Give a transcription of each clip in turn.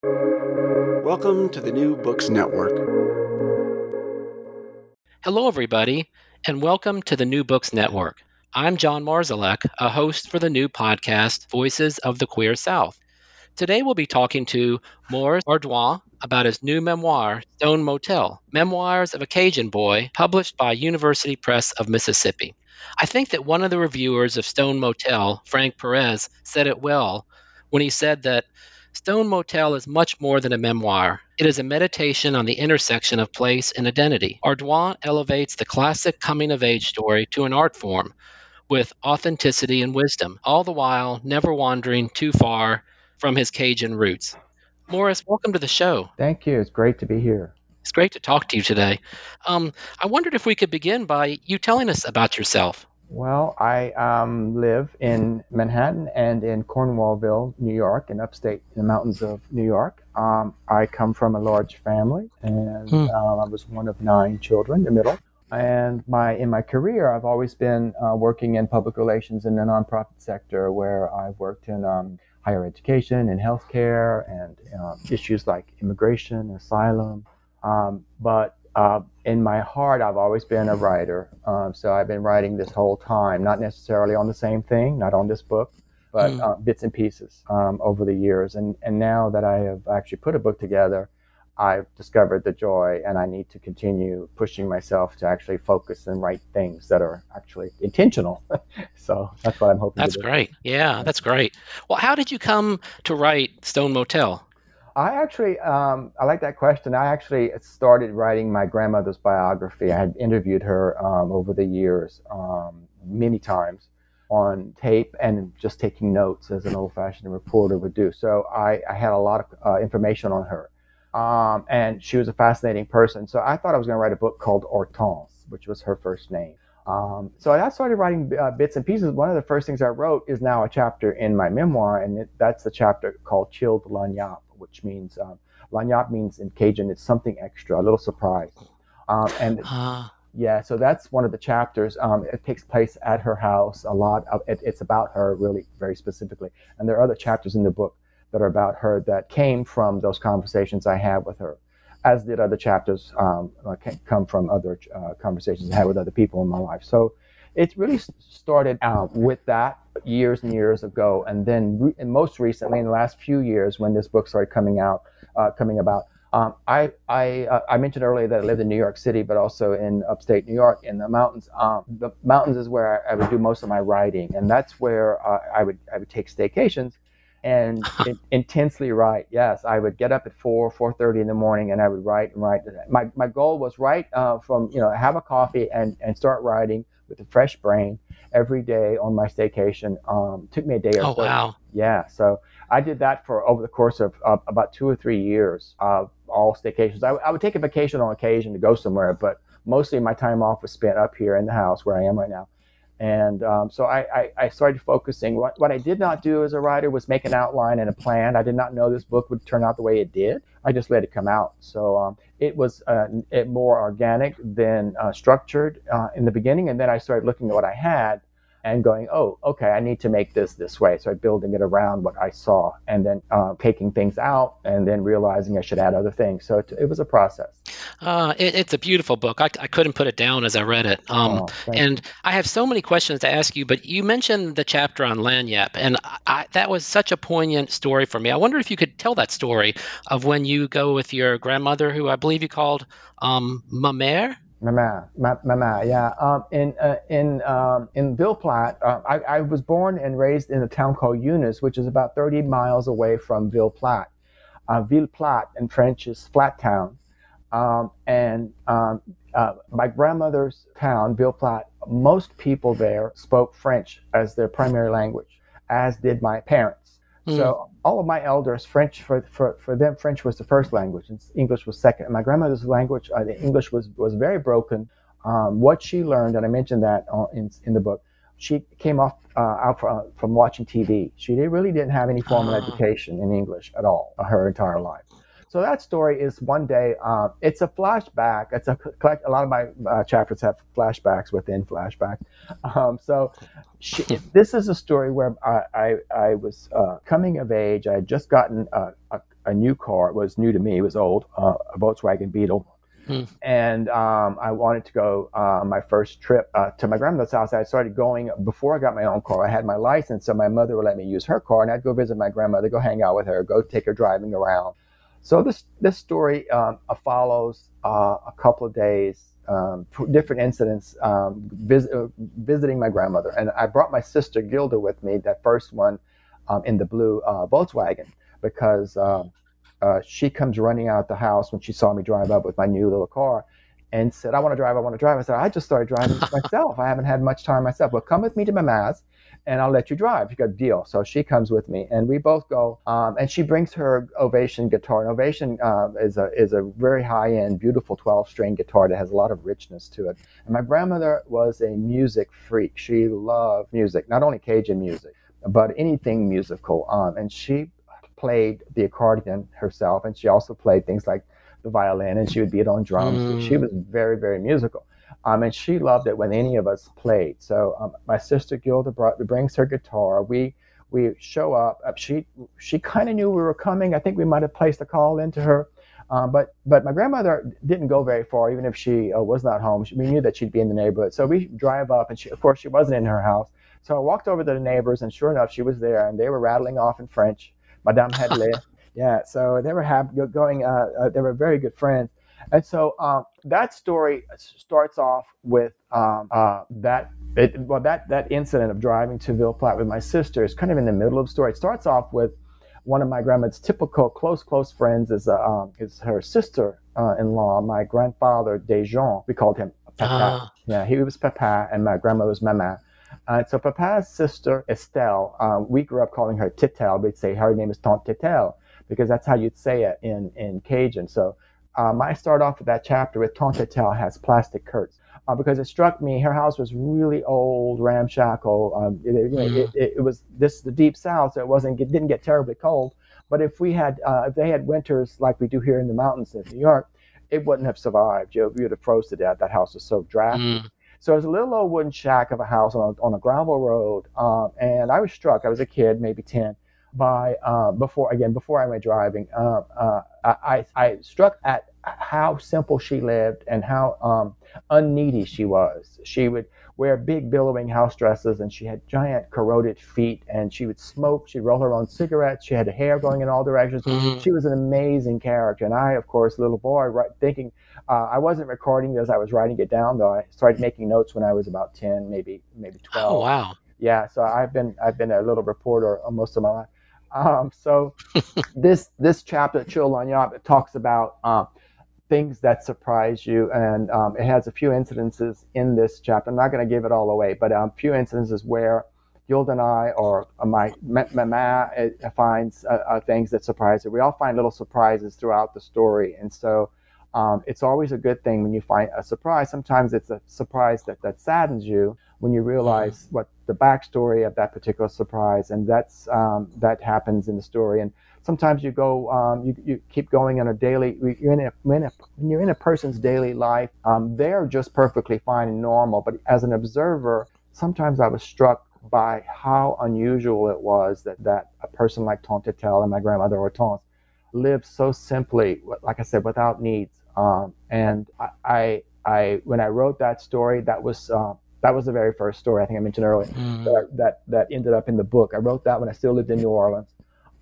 Welcome to the New Books Network. Hello, everybody, and welcome to the New Books Network. I'm John Marszalek, a host for the new podcast, Voices of the Queer South. Today we'll be talking to Maurice Ardoin about his new memoir, Stone Motel Memoirs of a Cajun Boy, published by University Press of Mississippi. I think that one of the reviewers of Stone Motel, Frank Perez, said it well when he said that Stone Motel is much more than a memoir. It is a meditation on the intersection of place and identity. Ardoin elevates the classic coming of age story to an art form with authenticity and wisdom, all the while never wandering too far from his Cajun roots. Maurice, welcome to the show. Thank you. It's great to be here. It's great to talk to you today. Um, I wondered if we could begin by you telling us about yourself. Well, I um, live in Manhattan and in Cornwallville, New York, in upstate in the mountains of New York. Um, I come from a large family, and hmm. uh, I was one of nine children, the middle. And my in my career, I've always been uh, working in public relations in the nonprofit sector, where I've worked in um, higher education and healthcare and uh, issues like immigration, asylum. Um, but uh, in my heart, I've always been a writer. Um, so I've been writing this whole time, not necessarily on the same thing, not on this book, but mm. uh, bits and pieces um, over the years. And, and now that I have actually put a book together, I've discovered the joy and I need to continue pushing myself to actually focus and write things that are actually intentional. so that's what I'm hoping That's great. Yeah, that's great. Well, how did you come to write Stone Motel? I actually, um, I like that question. I actually started writing my grandmother's biography. I had interviewed her um, over the years um, many times on tape and just taking notes as an old fashioned reporter would do. So I, I had a lot of uh, information on her. Um, and she was a fascinating person. So I thought I was going to write a book called Hortense, which was her first name. Um, so I started writing uh, bits and pieces. One of the first things I wrote is now a chapter in my memoir, and it, that's the chapter called Chilled Lagniappe, which means um, Lagniappe means in Cajun it's something extra, a little surprise. Um, and yeah, so that's one of the chapters. Um, it takes place at her house. A lot of it, it's about her really very specifically, and there are other chapters in the book that are about her that came from those conversations I had with her, as did other chapters um, come from other uh, conversations I had with other people in my life. So it really started out with that years and years ago, and then re- and most recently, in the last few years, when this book started coming out, uh, coming about. Um, I I, uh, I mentioned earlier that I lived in New York City, but also in upstate New York in the mountains. Um, the mountains is where I, I, would do most of my writing, and that's where uh, I would I would take staycations and in, intensely write. Yes, I would get up at four, four thirty in the morning, and I would write and write. My my goal was write uh, from you know have a coffee and and start writing with a fresh brain every day on my staycation. Um, took me a day or oh, so. wow! Yeah, so I did that for over the course of uh, about two or three years of all staycations. I, I would take a vacation on occasion to go somewhere, but mostly my time off was spent up here in the house where I am right now. And um, so I, I, I, started focusing. What, what I did not do as a writer was make an outline and a plan. I did not know this book would turn out the way it did. I just let it come out. So um, it was uh, it more organic than uh, structured uh, in the beginning. And then I started looking at what I had and going, oh, okay, I need to make this this way. So I'm building it around what I saw and then uh, taking things out and then realizing I should add other things. So it, it was a process. Uh, it, it's a beautiful book. I, I couldn't put it down as I read it. Um, oh, and you. I have so many questions to ask you, but you mentioned the chapter on Lagniappe, and I, that was such a poignant story for me. I wonder if you could tell that story of when you go with your grandmother, who I believe you called um, ma mère. Mama, mama, yeah. Um, in uh, in um, in Ville Platte, uh, I, I was born and raised in a town called Eunice, which is about 30 miles away from Ville Platte. Uh, Ville Platte in French is flat town, um, and um, uh, my grandmother's town, Ville Platte. Most people there spoke French as their primary language, as did my parents. Mm. So all of my elders, French for, for, for them, French was the first language, and English was second. And my grandmother's language, uh, the English was was very broken. Um, what she learned, and I mentioned that in in the book, she came off uh, out from, from, watching TV. She really didn't have any formal uh. education in English at all her entire life. So that story is one day. Uh, it's a flashback. It's a collect. A lot of my uh, chapters have flashbacks within flashbacks. Um, so she, this is a story where I I, I was uh, coming of age. I had just gotten a, a, a new car. It was new to me. It was old, uh, a Volkswagen Beetle. Hmm. And um, I wanted to go uh, my first trip uh, to my grandmother's house. I started going before I got my own car. I had my license, so my mother would let me use her car, and I'd go visit my grandmother, go hang out with her, go take her driving around. So this this story um, uh, follows uh, a couple of days, um, different incidents, um, vis- uh, visiting my grandmother, and I brought my sister Gilda with me. That first one um, in the blue uh, Volkswagen because um, uh, she comes running out the house when she saw me drive up with my new little car and said, I want to drive, I want to drive. I said, I just started driving myself. I haven't had much time myself. Well, come with me to Mama's and I'll let you drive. You got a deal. So she comes with me and we both go. Um, and she brings her Ovation guitar. And Ovation uh, is, a, is a very high end, beautiful 12 string guitar that has a lot of richness to it. And my grandmother was a music freak. She loved music, not only Cajun music, but anything musical. Um, and she played the accordion herself, and she also played things like the violin, and she would beat on drums. Mm. She was very, very musical. Um, and she loved it when any of us played. So um, my sister Gilda brought, brings her guitar. We we show up. Uh, she she kind of knew we were coming. I think we might have placed a call into her. Um, but but my grandmother didn't go very far, even if she uh, was not home. She, we knew that she'd be in the neighborhood. So we drive up, and she, of course she wasn't in her house. So I walked over to the neighbors, and sure enough, she was there, and they were rattling off in French. Madame Headley. yeah, so they were going. Uh, uh, they were very good friends, and so um, that story starts off with um, uh, that. It, well, that that incident of driving to Ville Platte with my sister is kind of in the middle of the story. It starts off with one of my grandma's typical close close friends is uh, um, is her sister uh, in law, my grandfather Dejean. We called him Papa. Uh-huh. Yeah, he was Papa, and my grandma was Mama. Uh, so Papa's sister, Estelle, um, we grew up calling her Titel. We'd say her name is Tante Titel because that's how you'd say it in, in Cajun. So um, I start off with that chapter with Tante Titel has plastic curtains. Uh, because it struck me her house was really old, ramshackle. Um, it, it, mm-hmm. it, it, was this the deep south, so it wasn't it didn't get terribly cold. But if we had uh, if they had winters like we do here in the mountains of New York, it wouldn't have survived. You, you would have froze to death. That house was so drafty. Mm. So it was a little old wooden shack of a house on a, on a gravel road. Um, and I was struck, I was a kid, maybe 10, by, uh, before, again, before I went driving, uh, uh, I, I struck at how simple she lived and how um, unneedy she was. She would wear big billowing house dresses and she had giant corroded feet and she would smoke. She'd roll her own cigarettes. She had hair going in all directions. Mm-hmm. She was an amazing character. And I, of course, little boy, right, thinking, uh, I wasn't recording as I was writing it down though. I started making notes when I was about 10, maybe, maybe 12. Oh, wow. Yeah. So I've been, I've been a little reporter most of my life. Um, so this, this chapter, Yop, it talks about, um, things that surprise you. And um, it has a few incidences in this chapter. I'm not going to give it all away, but um, a few incidences where Gilda and I, or my mama, uh, finds uh, uh, things that surprise her. We all find little surprises throughout the story. And so um, it's always a good thing when you find a surprise. Sometimes it's a surprise that, that saddens you when you realize mm. what the backstory of that particular surprise, and that's um, that happens in the story. And sometimes you go, um, you, you keep going on a daily. You're in a, when, a, when you're in a person's daily life, um, they're just perfectly fine and normal. But as an observer, sometimes I was struck by how unusual it was that that a person like Tante Tel and my grandmother Hortense lived so simply, like I said, without needs. Um, and I, I, I, when I wrote that story, that was uh, that was the very first story I think I mentioned earlier mm. that, that, that ended up in the book. I wrote that when I still lived in New Orleans,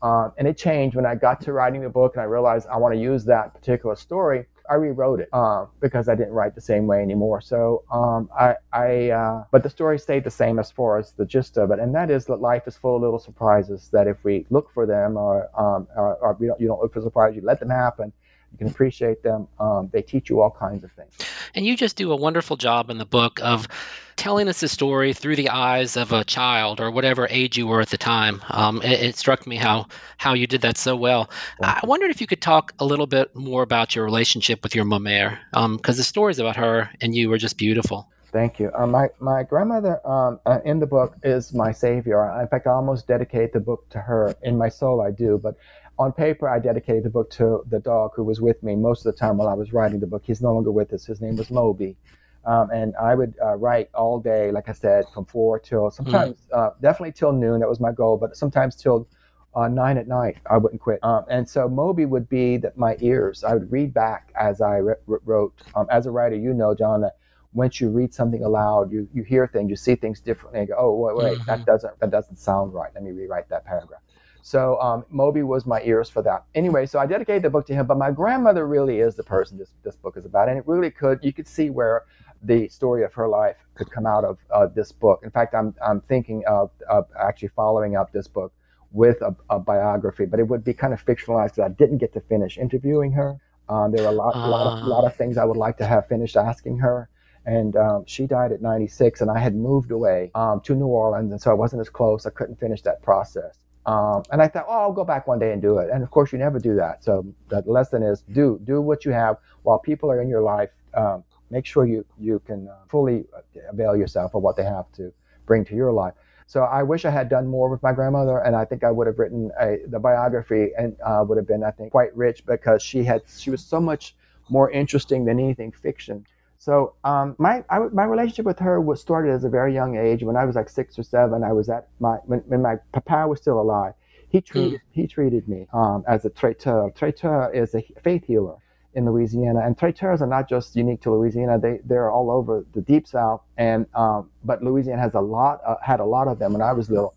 um, and it changed when I got to writing the book and I realized I want to use that particular story. I rewrote it um, because I didn't write the same way anymore. So um, I, I uh, but the story stayed the same as far as the gist of it, and that is that life is full of little surprises. That if we look for them, or, um, or, or don't, you don't look for surprises, you let them happen. You can appreciate them. Um, they teach you all kinds of things. And you just do a wonderful job in the book of telling us the story through the eyes of a child or whatever age you were at the time. Um, it, it, struck me how how you did that so well. I wondered if you could talk a little bit more about your relationship with your mère, because um, the stories about her and you were just beautiful. Thank you. Uh, my my grandmother um, uh, in the book is my savior. In fact, I almost dedicate the book to her. In my soul, I do, but on paper, I dedicated the book to the dog who was with me most of the time while I was writing the book. He's no longer with us. His name was Moby. Um, and I would uh, write all day, like I said, from four till sometimes, mm. uh, definitely till noon. That was my goal, but sometimes till uh, nine at night. I wouldn't quit. Um, and so Moby would be that my ears. I would read back as I re- wrote. Um, as a writer, you know, John, that once you read something aloud, you, you hear things, you see things differently. And go, oh wait, wait, mm-hmm. that doesn't that doesn't sound right. Let me rewrite that paragraph. So um, Moby was my ears for that. Anyway, so I dedicated the book to him. But my grandmother really is the person this this book is about, and it really could you could see where the story of her life could come out of uh, this book. In fact, I'm I'm thinking of, of actually following up this book with a, a, biography, but it would be kind of fictionalized because I didn't get to finish interviewing her. Um, there are a lot, uh. lot, of, lot of things I would like to have finished asking her. And um, she died at 96, and I had moved away um, to New Orleans, and so I wasn't as close. I couldn't finish that process. Um, and I thought, oh, I'll go back one day and do it. And of course, you never do that. So the lesson is do do what you have while people are in your life. Um, make sure you you can uh, fully avail yourself of what they have to bring to your life. So I wish I had done more with my grandmother, and I think I would have written a, the biography, and uh, would have been, I think, quite rich because she had she was so much more interesting than anything fiction. So um, my I, my relationship with her was started as a very young age. When I was like six or seven, I was at my when, when my papa was still alive. He treated mm. he treated me um, as a traiteur. Traiteur is a faith healer in Louisiana. And traiteurs are not just unique to Louisiana; they they're all over the Deep South. And um, but Louisiana has a lot uh, had a lot of them when I was little,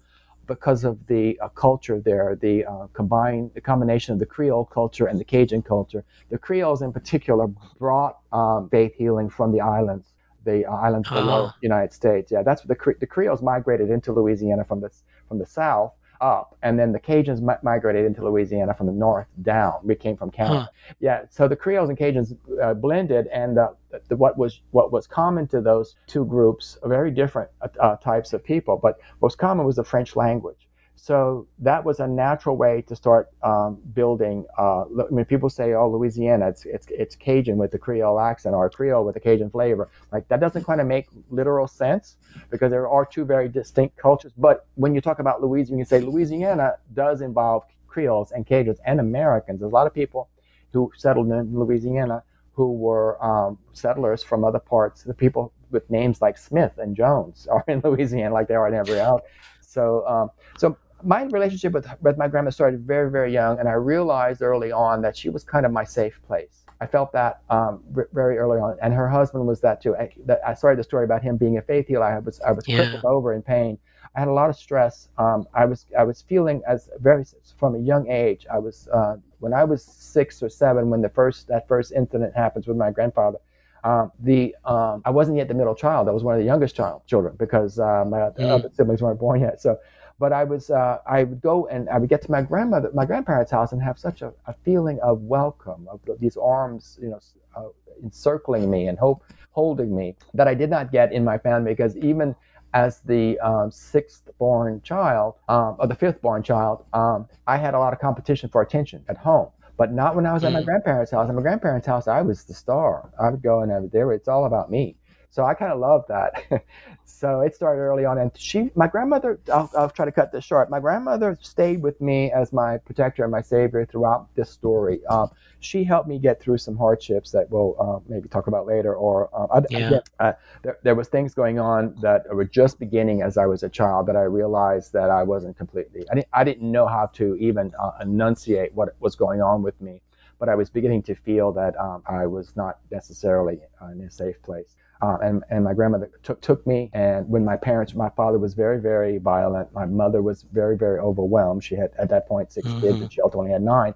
because of the uh, culture there, the uh, combine the combination of the Creole culture and the Cajun culture. The Creoles in particular brought um, faith healing from the islands. The uh, islands below the United States. Yeah, that's what the the Creoles migrated into Louisiana from the from the south, up, and then the Cajuns mi- migrated into Louisiana from the north down. We came from Canada. Huh. Yeah, so the Creoles and Cajuns uh, blended, and uh, the, what was what was common to those two groups, very different uh, types of people, but what was common was the French language. So that was a natural way to start um, building. Uh, I mean, people say, "Oh, Louisiana, it's it's it's Cajun with the Creole accent, or Creole with the Cajun flavor." Like that doesn't kind of make literal sense because there are two very distinct cultures. But when you talk about Louisiana, you can say Louisiana does involve Creoles and Cajuns and Americans. There's a lot of people who settled in Louisiana who were um, settlers from other parts. The people with names like Smith and Jones are in Louisiana, like they are in every else. So, um, so my relationship with, with my grandma started very, very young, and I realized early on that she was kind of my safe place. I felt that um, very early on, and her husband was that too. I, that, I started the story about him being a faith healer. I was I was yeah. crippled over in pain. I had a lot of stress. Um, I was I was feeling as very from a young age. I was uh, when I was six or seven when the first that first incident happens with my grandfather. Um, the um, I wasn't yet the middle child. I was one of the youngest child children because uh, my mm. other siblings weren't born yet. So but I was uh, I would go and I would get to my grandmother, my grandparents' house, and have such a, a feeling of welcome, of these arms, you know, uh, encircling me and hope holding me that I did not get in my family because even as the um, sixth born child um, or the fifth born child, um, I had a lot of competition for attention at home. But not when I was at my mm. grandparents' house. At my grandparents' house, I was the star. I would go and I would, there. It's all about me. So I kind of love that. so it started early on, and she, my grandmother, I'll, I'll, try to cut this short. My grandmother stayed with me as my protector and my savior throughout this story. Um, she helped me get through some hardships that we'll uh, maybe talk about later. Or um, yeah. again, uh, there, there was things going on that were just beginning as I was a child that I realized that I wasn't completely. I didn't, I didn't know how to even uh, enunciate what was going on with me but I was beginning to feel that um, I was not necessarily in a safe place. Uh, and, and my grandmother took, took me. And when my parents, my father was very, very violent. My mother was very, very overwhelmed. She had, at that point, 6 mm-hmm. kids, and she ultimately had nine.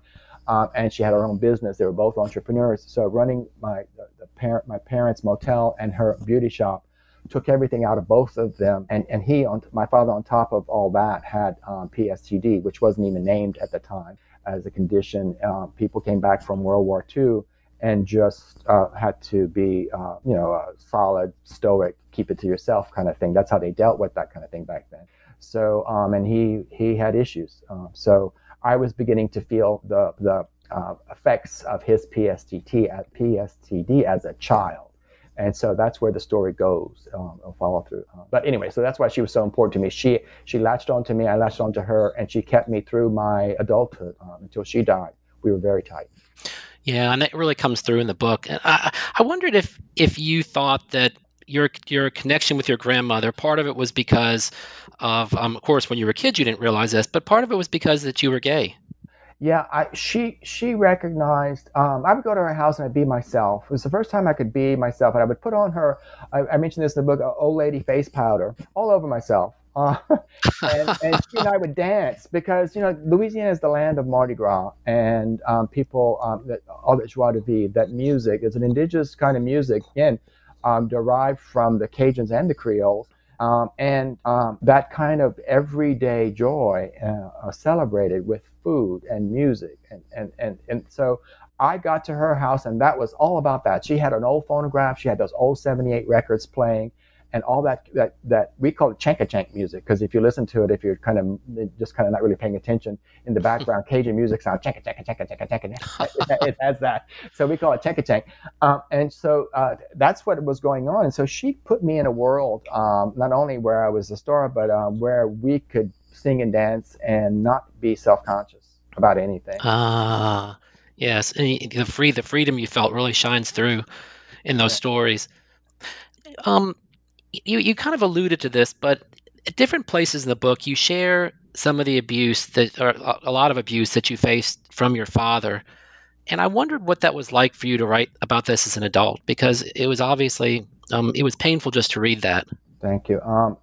Um, and she had her own business. They were both entrepreneurs. So running my the, the parent, my parents' motel and her beauty shop took everything out of both of them. And, and he, on, my father, on top of all that, had um, PSTD, which wasn't even named at the time as a condition. Uh, people came back from World War II and just uh, had to be, uh, you know, a solid, stoic, keep it to yourself kind of thing. That's how they dealt with that kind of thing back then. So, um, and he he had issues. Um, so I was beginning to feel the the uh, effects of his PSTD at PSTD as a child. And so that's where the story goes, um, follow through. Uh, but anyway, so that's why she was so important to me. She she latched on to me, I latched on to her, and she kept me through my adulthood um, until she died. We were very tight. Yeah, and it really comes through in the book. And I, I wondered if if you thought that your your connection with your grandmother. Part of it was because of, um, of course, when you were kids, you didn't realize this, but part of it was because that you were gay. Yeah, I, she she recognized. Um, I would go to her house and I'd be myself. It was the first time I could be myself, and I would put on her. I, I mentioned this in the book, old lady face powder, all over myself. Uh, and, and, she and I would dance because you know Louisiana is the land of Mardi Gras and um, people um, that all that joie de vivre. That music is an indigenous kind of music, again, um, derived from the Cajuns and the Creoles. Um, and um, that kind of everyday joy uh, celebrated with food and music. And, and, and, and so I got to her house, and that was all about that. She had an old phonograph, she had those old 78 records playing and all that that that we call it chanka chank music because if you listen to it, if you're kind of just kind of not really paying attention in the background, Cajun music sound chanka chanka chanka chanka chanka. It has that, so we call it chanka chank, um, and so uh, that's what was going on. And so she put me in a world um, not only where I was a star, but um, where we could sing and dance and not be self conscious about anything. Ah, yes, and the free the freedom you felt really shines through in those yeah. stories. Um, you you kind of alluded to this, but at different places in the book, you share some of the abuse that, or a lot of abuse that you faced from your father. And I wondered what that was like for you to write about this as an adult, because it was obviously um, it was painful just to read that. Thank you. Um,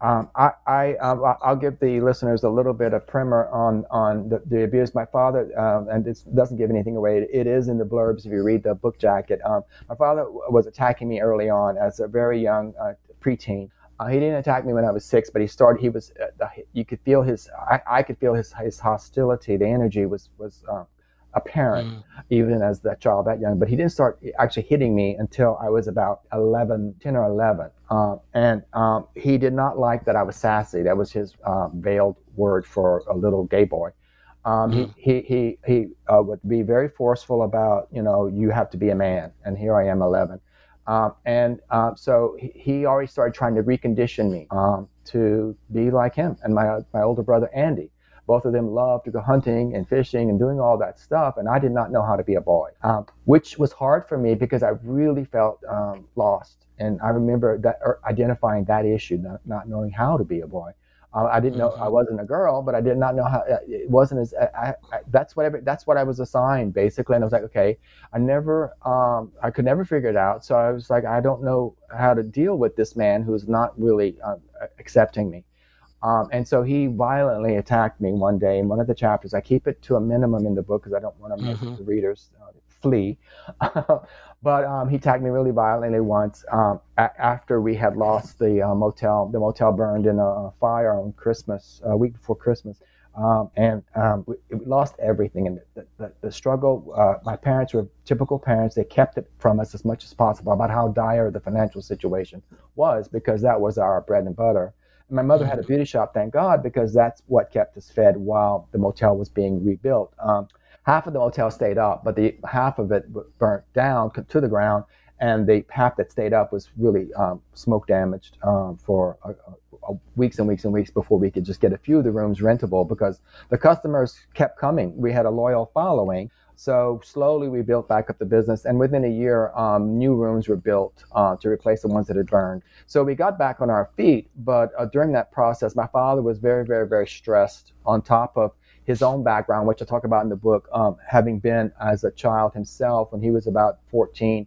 um, I, I uh, I'll give the listeners a little bit of primer on on the, the abuse. My father, um, and this doesn't give anything away. It is in the blurbs if you read the book jacket. Um, my father was attacking me early on as a very young uh, preteen. Uh, he didn't attack me when I was six, but he started. He was. Uh, you could feel his. I, I, could feel his his hostility. The energy was was uh, apparent, mm. even as that child that young. But he didn't start actually hitting me until I was about 11, 10 or eleven. Um, and um, he did not like that I was sassy. That was his uh, veiled word for a little gay boy. Um, mm. he he he, he uh, would be very forceful about you know you have to be a man, and here I am, eleven. Um, and uh, so he, he, already started trying to recondition me um, to be like him and my, my older brother, Andy. Both of them loved to go hunting and fishing and doing all that stuff. And I did not know how to be a boy, um, which was hard for me because I really felt um, lost. And I remember that er, identifying that issue, not, not knowing how to be a boy. Uh, I didn't know I mm-hmm. wasn't a girl, but I did not know how. It wasn't as I, I, that's what that's what I was assigned basically, and I was like, okay, I never, um, I could never figure it out. So I was like, I don't know how to deal with this man who's not really uh, accepting me. Um, and so he violently attacked me one day in one of the chapters. I keep it to a minimum in the book because I don't want to make mm-hmm. the readers uh, flee. But um, he attacked me really violently once um, a- after we had lost the uh, motel. The motel burned in a fire on Christmas, a week before Christmas. Um, and um, we, we, lost everything. And the, the, the struggle, uh, my parents were typical parents. They kept it from us as much as possible about how dire the financial situation was because that was our bread and butter. And my mother had a beauty shop, thank God, because that's what kept us fed while the motel was being rebuilt. Um, half of the motel stayed up, but the half of it burnt down to the ground, and the half that stayed up was really um, smoke damaged um, for a, a, weeks and weeks and weeks before we could just get a few of the rooms rentable because the customers kept coming. We had a loyal following. So slowly we built back up the business, and within a year, um, new rooms were built uh, to replace the ones that had burned. So we got back on our feet, but uh, during that process, my father was very, very, very stressed. On top of his own background, which I talk about in the book, um, having been as a child himself when he was about 14.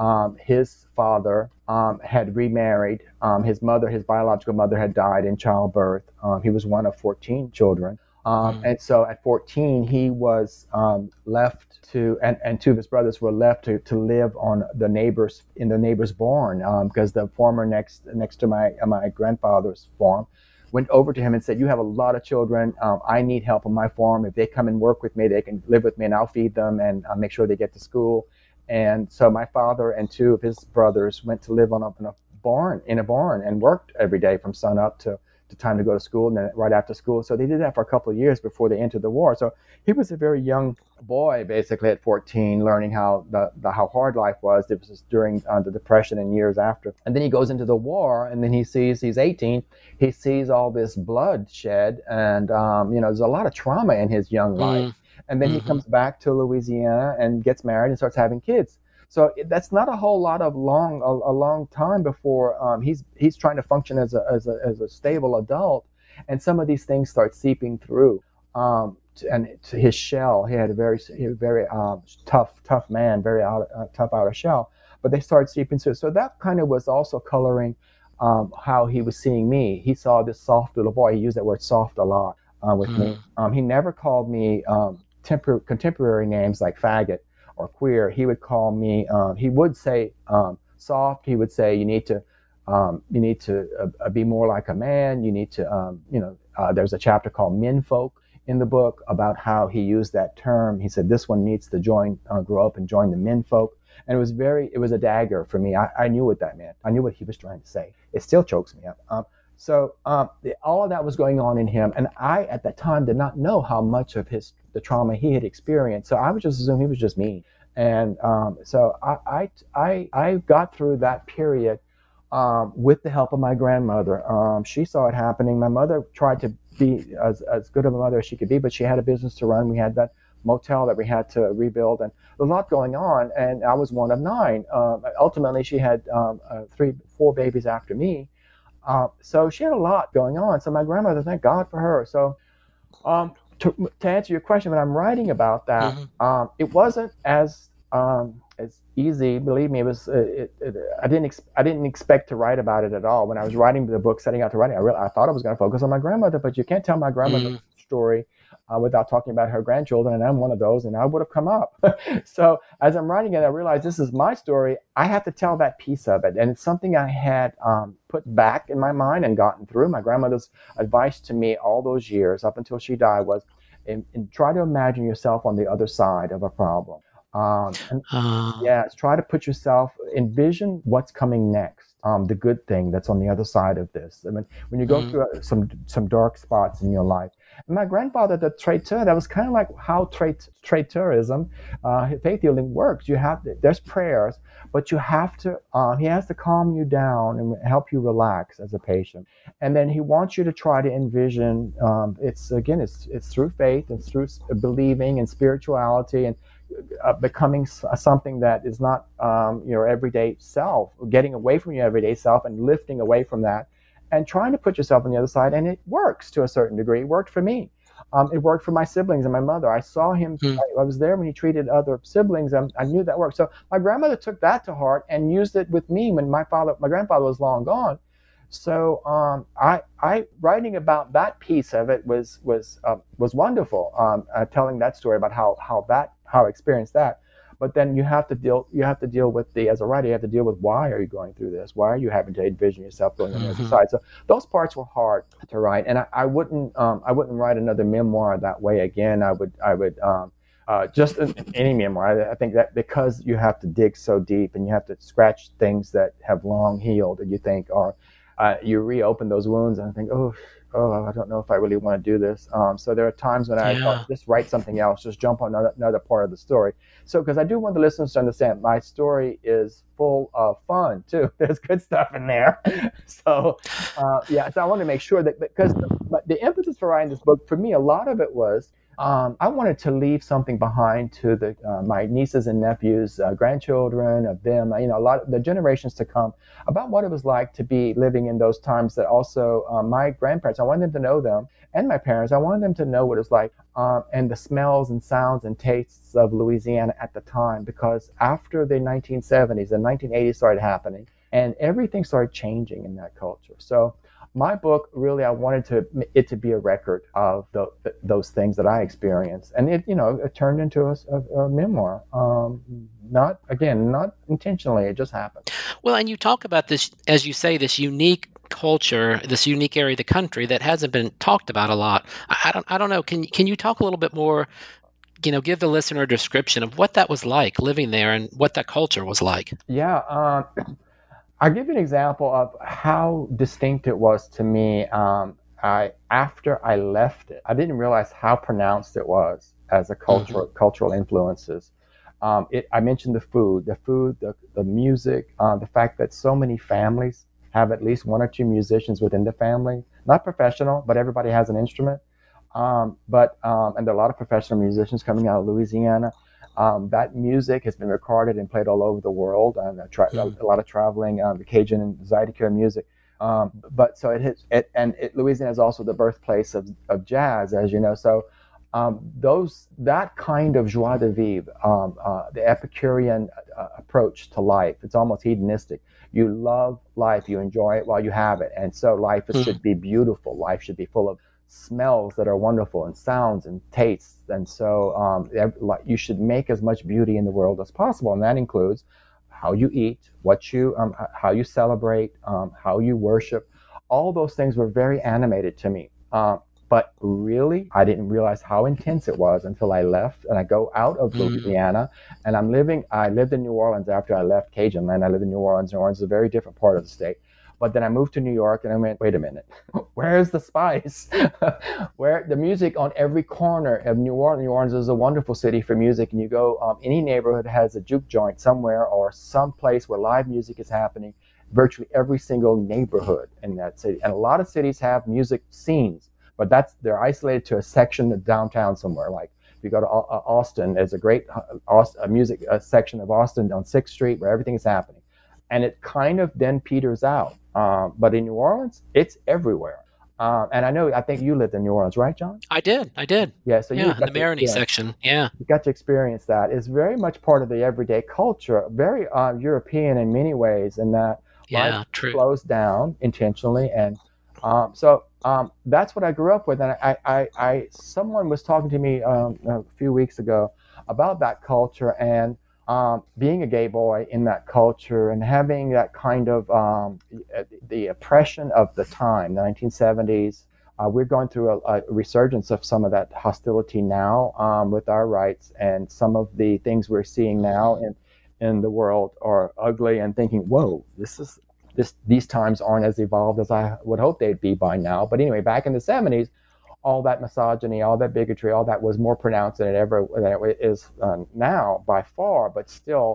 Um, his father um, had remarried. Um, his mother, his biological mother, had died in childbirth. Um, he was one of 14 children. Um, mm. And so at 14, he was left to, and, and two of his brothers were left to, to live on the neighbors, in the neighbor's barn, because the farmer next, next to my, my grandfather's farm went over to him and said, "You have a lot of children. Um, I need help on my farm. If they come and work with me, they can live with me, and I'll feed them and uh, make sure they get to school." And so my father and two of his brothers went to live on a, in a barn in a barn and worked every day from sun up to to time to go to school and then right after school. So they did that for a couple of years before they entered the war. So he was a very young boy, basically at 14, learning how the, the how hard life was. It was during uh, the depression and years after. And then he goes into the war, and then he sees he's 18. He sees all this bloodshed, and um, you know there's a lot of trauma in his young mm. life. And then mm-hmm. he comes back to Louisiana and gets married and starts having kids. So that's not a whole lot of long, a, a long time before um, he's he's trying to function as a, as a as a stable adult, and some of these things start seeping through. Um, and to his shell, he had a very very um, tough tough man, very out, uh, tough outer shell. But they started seeping through. So that kind of was also coloring um, how he was seeing me. He saw this soft little boy. He used that word soft a lot uh, with mm. me. Um, he never called me um, tempor- contemporary names like faggot or queer. He would call me. Um, he would say um, soft. He would say you need to. Um, you need to uh, be more like a man. You need to, you know, uh, there's a chapter called Men Folk in the book about how he used that term. He said this one needs to join, uh, grow up and join the men folk. And it was very, it was a dagger for me. I, I knew what that meant. I knew what he was trying to say. It still chokes me up. Um, so um, the, all of that was going on in him, and I at that time did not know how much of his the trauma he had experienced. So I was just assuming he was just mean, and um, so I, I, I got through that period um, with the help of my grandmother. Um, she saw it happening. My mother tried to be as, as good of a mother as she could be, but she had a business to run. We had that motel that we had to rebuild and a lot going on. And I was one of nine. Uh, ultimately, she had um, uh, three, four babies after me. Uh, so she had a lot going on. So my grandmother, thank God for her. So um, to, to, answer your question, when I'm writing about that, mm-hmm. um, it wasn't as um, as easy. Believe me, it was. Uh, it, it, I didn't. Ex- I didn't expect to write about it at all. When I was writing the book, setting out to write it, I, really, I thought I was going to focus on my grandmother, but you can't tell my grandmother's mm-hmm. story uh, without talking about her grandchildren, and I'm one of those, and I would have come up. so as I'm writing it, I realized this is my story. I have to tell that piece of it, and it's something I had um, put back in my mind and gotten through. My grandmother's advice to me all those years, up until she died, was. And, and try to imagine yourself on the other side of a problem. Um, and, uh, yes, try to put yourself, envision what's coming next. Um, the good thing that's on the other side of this. I mean, when you go mm-hmm. through uh, some some dark spots in your life, my grandfather, the traiteur, that was kind of like how trait, traiteurism, uh, faith healing works. You have there's prayers, but you have to. Uh, he has to calm you down and help you relax as a patient, and then he wants you to try to envision. Um, it's again, it's it's through faith and through believing and spirituality and uh, becoming something that is not um, your everyday self, getting away from your everyday self and lifting away from that and trying to put yourself on the other side. And it works to a certain degree. It worked for me. Um, it worked for my siblings and my mother. I saw him. Hmm. I, I, was there when he treated other siblings, and I knew that worked. So my grandmother took that to heart and used it with me when my father, my grandfather, was long gone. So um, I, I writing about that piece of it was was uh, was wonderful. Um, uh, telling that story about how how that how I experienced that. But then you have to deal you have to deal with the as a writer you have to deal with why are you going through this? Why are you having to envision yourself going on the other mm-hmm. side? So those parts were hard to write, and I, I wouldn't um, I wouldn't write another memoir that way again. I would I would um, uh, just in, in any memoir. I, I, think that because you have to dig so deep and you have to scratch things that have long healed and you think are uh, you reopen those wounds and think, oh, oh, I don't know if I really want to do this. Um, so there are times when I yeah. thought, just write something else, just jump on another, another part of the story. So, because I do want the listeners to understand, my story is full of fun too. There's good stuff in there. so, uh, yeah, so I want to make sure that because the, the impetus for writing this book, for me, a lot of it was um, I wanted to leave something behind to the uh, my nieces and nephews, uh, grandchildren of them, you know, a lot of the generations to come about what it was like to be living in those times. That also uh, my grandparents, I wanted them to know them, and my parents, I wanted them to know what it was like, um, and the smells and sounds and tastes of Louisiana at the time, because after the 1970s, the 1980s started happening, and everything started changing in that culture. So my book really i wanted to it to be a record of the, those things that i experienced. And it you know it turned into a, a, a memoir. Um, not again not intentionally it just happened. Well and you talk about this as you say this unique culture this unique area of the country that hasn't been talked about a lot. I, I don't i don't know. Can can you talk a little bit more you know give the listener a description of what that was like living there and what that culture was like? Yeah uh, I'll give you an example of how distinct it was to me. Um, I after I left it, I didn't realize how pronounced it was as a cultural mm-hmm. cultural influences. Um, it, I mentioned the food, the food, the, the music, uh, the fact that so many families have at least one or two musicians within the family, not professional, but everybody has an instrument. Um, but um, and there are a lot of professional musicians coming out of Louisiana. Um, that music has been recorded and played all over the world. Um, tra- mm. a, lot of traveling, um, Cajun and Zydeco music. Um, but so it hits, it, and it, Louisiana is also the birthplace of, of jazz, as you know. So um, those that kind of joie de vivre, um, uh, the Epicurean uh, approach to life, it's almost hedonistic. You love life, you enjoy it while you have it, and so life mm. should be beautiful. Life should be full of smells that are wonderful and sounds and tastes, and so um, you should make as much beauty in the world as possible, and that includes how you eat, what you, um, how you celebrate, um, how you worship. All those things were very animated to me. Uh, but really, I didn't realize how intense it was until I left and I go out of mm. Louisiana and I'm living, I lived in New Orleans after I left Cajun land. I lived in New Orleans. New Orleans is a very different part of the state. But then I moved to New York and I went, wait a minute, where's the spice? Where the music on every corner of New Orleans. New Orleans is a wonderful city for music. And you go, um, any neighborhood has a juke joint somewhere or some place where live music is happening. Virtually every single neighborhood in that city. And a lot of cities have music scenes, but that's they're isolated to a section of downtown somewhere. Like if you go to uh, Austin, there's a great uh, music section of Austin on Sixth Street where everything is happening and it kind of then peters out. Um, but in New Orleans, it's everywhere. Um, and I know, I think you lived in New Orleans, right, John? I did. I did. Yeah. So yeah, in the Marigny section. Yeah. You got to experience that. It's very much part of the everyday culture, very uh, European in many ways, in that yeah, life true. slows down intentionally. And um, so um, that's what I grew up with. And I, I, I, someone was talking to me um, a few weeks ago about that culture and um, being a gay boy in that culture and having that kind of um, the oppression of the time, the 1970s. Uh, we're going through a, a, resurgence of some of that hostility now um, with our rights, and some of the things we're seeing now in in the world are ugly. And thinking, whoa, this is this these times aren't as evolved as I would hope they'd be by now. But anyway, back in the 70s, all that misogyny, all that bigotry, all that was more pronounced than it ever than it is uh, now by far. But still,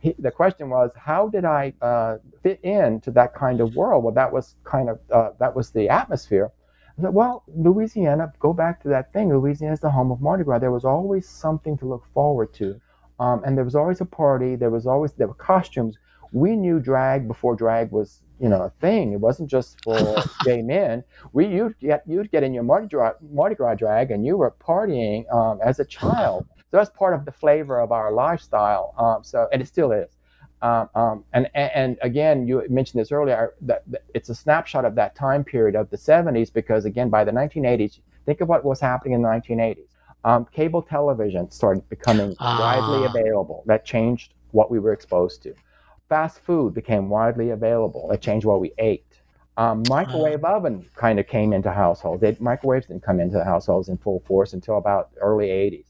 he, the question was, how did I uh, fit into that kind of world? Well, that was kind of uh, that was the atmosphere. Said, well, Louisiana, go back to that thing. Louisiana is the home of Mardi Gras. There was always something to look forward to, um, and there was always a party. There was always there were costumes. We knew drag before drag was you know a thing. It wasn't just for gay men. We you'd get you'd get in your Mardi Gras, Mardi Gras drag and you were partying um, as a child. So that's part of the flavor of our lifestyle. Um, so and it still is. Um, um and, and again, you mentioned this earlier. That, that it's a snapshot of that time period of the 70s because again, by the 1980s, think of what was happening in the 1980s. Um, cable television started becoming widely ah. available. That changed what we were exposed to fast food became widely available. It changed what we ate. Um, microwave oven kind of came into households. They, microwaves didn't come into the households in full force until about early 80s.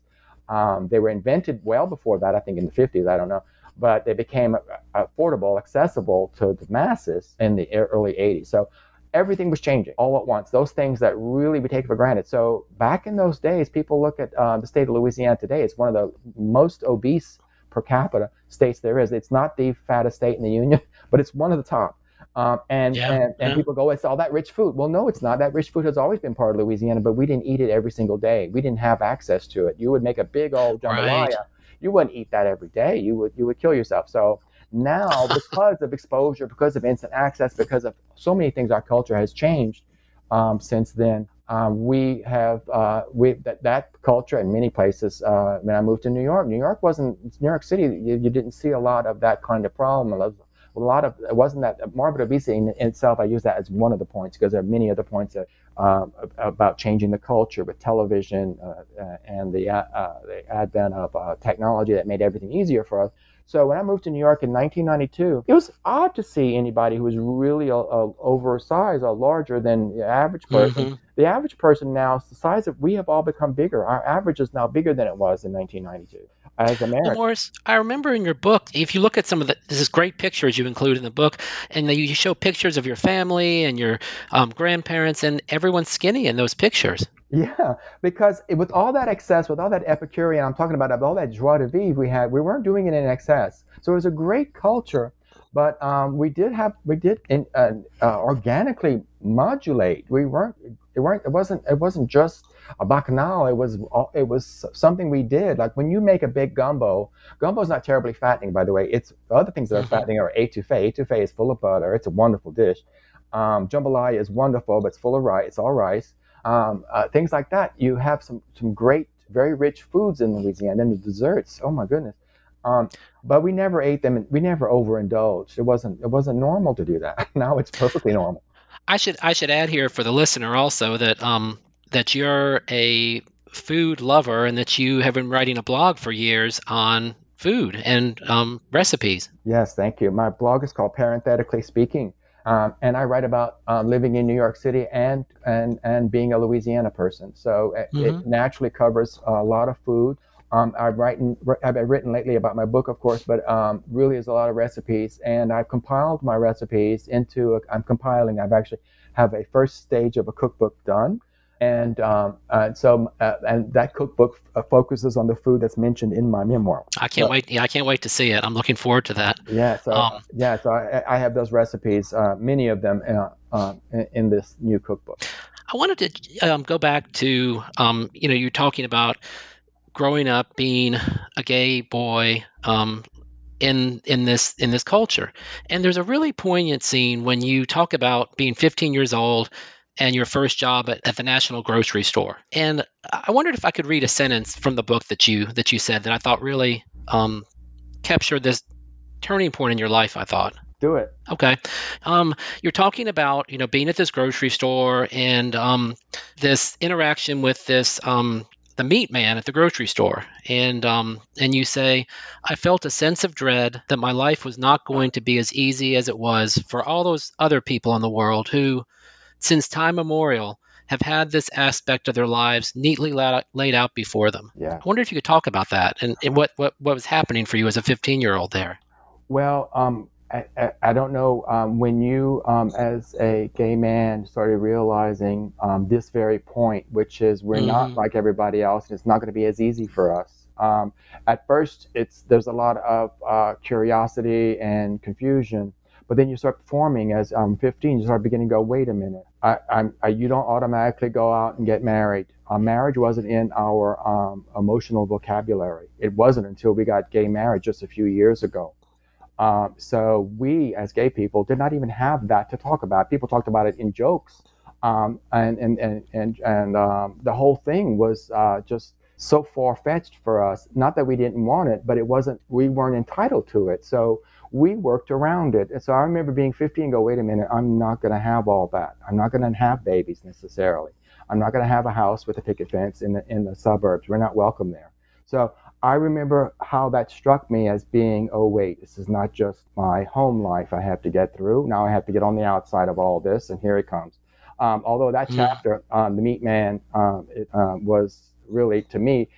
Um, they were invented well before that, I think in the 50s, I don't know, but they became affordable, accessible to the masses in the early 80s. So everything was changing all at once. Those things that really we take for granted. So back in those days, people look at uh, the state of Louisiana today. It's one of the most obese per capita states there is. It's not the fattest state in the union, but it's one of the top. Um, and, yeah, and, and yeah. people go, it's all that rich food. Well, no, it's not. That rich food has always been part of Louisiana, but we didn't eat it every single day. We didn't have access to it. You would make a big old jambalaya. Right. You wouldn't eat that every day. You would you would kill yourself. So now, because of exposure, because of instant access, because of so many things, our culture has changed um, since then. Um, we have uh, we that, that culture in many places. Uh, when I moved to New York, New York wasn't New York City. You, you didn't see a lot of that kind of problem. A lot of it wasn't that morbid obesity in, in itself. I use that as one of the points because there are many other points that, uh, about changing the culture with television uh, uh, and the uh, the advent of technology that made everything easier for us. So when I moved to New York in 1992, it was odd to see anybody who was really a, a oversized or larger than the average person. Mm-hmm. The average person now, the size of we have all become bigger. Our average is now bigger than it was in 1992 as Americans. Maurice, I remember in your book, if you look at some of the this is great pictures you include in the book, and you show pictures of your family and your um, grandparents, and everyone's skinny in those pictures. Yeah, because it, with all that excess, with all that Epicurean, I'm talking about all that joie de vivre we had, we weren't doing it in excess. So it was a great culture But um, we did have we did in, uh, uh, organically modulate. We weren't it weren't it wasn't it wasn't just a bacchanal. It was it was something we did. Like when you make a big gumbo, gumbo is not terribly fattening, by the way. It's other things that are mm-hmm. fattening are etouffee. Etouffee is full of butter. It's a wonderful dish. Um, jambalaya is wonderful, but it's full of rice. It's all rice. Um, uh, things like that. You have some some great, very rich foods in Louisiana, and the desserts. Oh my goodness. Um, but we never ate them. We never overindulged. It wasn't. It wasn't normal to do that. now it's perfectly normal. I should I should add here for the listener also that um that you're a food lover and that you have been writing a blog for years on food and um, recipes. Yes, thank you. My blog is called Parenthetically Speaking, um, and I write about uh, living in New York City and and and being a Louisiana person. So it, mm-hmm. it naturally covers a lot of food. Um, I've written I've written lately about my book, of course, but um, really is a lot of recipes, and I've compiled my recipes into. A, I'm compiling. I've actually have a first stage of a cookbook done, and um, uh, so uh, and that cookbook f- uh, focuses on the food that's mentioned in my memoir. I can't so, wait. Yeah, I can't wait to see it. I'm looking forward to that. Yeah, so um, yeah, so I, I, have those recipes, uh, many of them uh, uh, in, in, this new cookbook. I wanted to um, go back to um, you know you're talking about growing up being a gay boy um, in in this in this culture, and there's a really poignant scene when you talk about being 15 years old and your first job at, at the National Grocery Store. And I wondered if I could read a sentence from the book that you that you said that I thought really um, captured this turning point in your life. I thought. Do it. Okay. Um, you're talking about you know being at this grocery store and um, this interaction with this um, the meat man at the grocery store and um, and you say i felt a sense of dread that my life was not going to be as easy as it was for all those other people in the world who since time immemorial have had this aspect of their lives neatly laid out before them. Yeah. I wonder if you could talk about that and, and what, what, what was happening for you as a 15 year old there. Well, um, I, I, I, don't know um, when you, um, as a gay man, started realizing um, this very point, which is we're mm-hmm. not like everybody else, and it's not going to be as easy for us. Um, at first, it's there's a lot of uh, curiosity and confusion, but then you start performing as um, 15, you start beginning to go, wait a minute, I, I'm, I, you don't automatically go out and get married. Uh, marriage wasn't in our um, emotional vocabulary. It wasn't until we got gay marriage just a few years ago. Um, so we, as gay people, did not even have that to talk about. People talked about it in jokes, um, and and and and, and um, the whole thing was uh, just so far fetched for us. Not that we didn't want it, but it wasn't. We weren't entitled to it. So we worked around it. And so I remember being 15 and go, wait a minute, I'm not going to have all that. I'm not going to have babies necessarily. I'm not going to have a house with a picket fence in the, in the suburbs. We're not welcome there. So I remember how that struck me as being, oh, wait, this is not just my home life I have to get through. Now I have to get on the outside of all this, and here it comes. Um, although that hmm. chapter, um, The Meat Man, um, it, uh, was really, to me,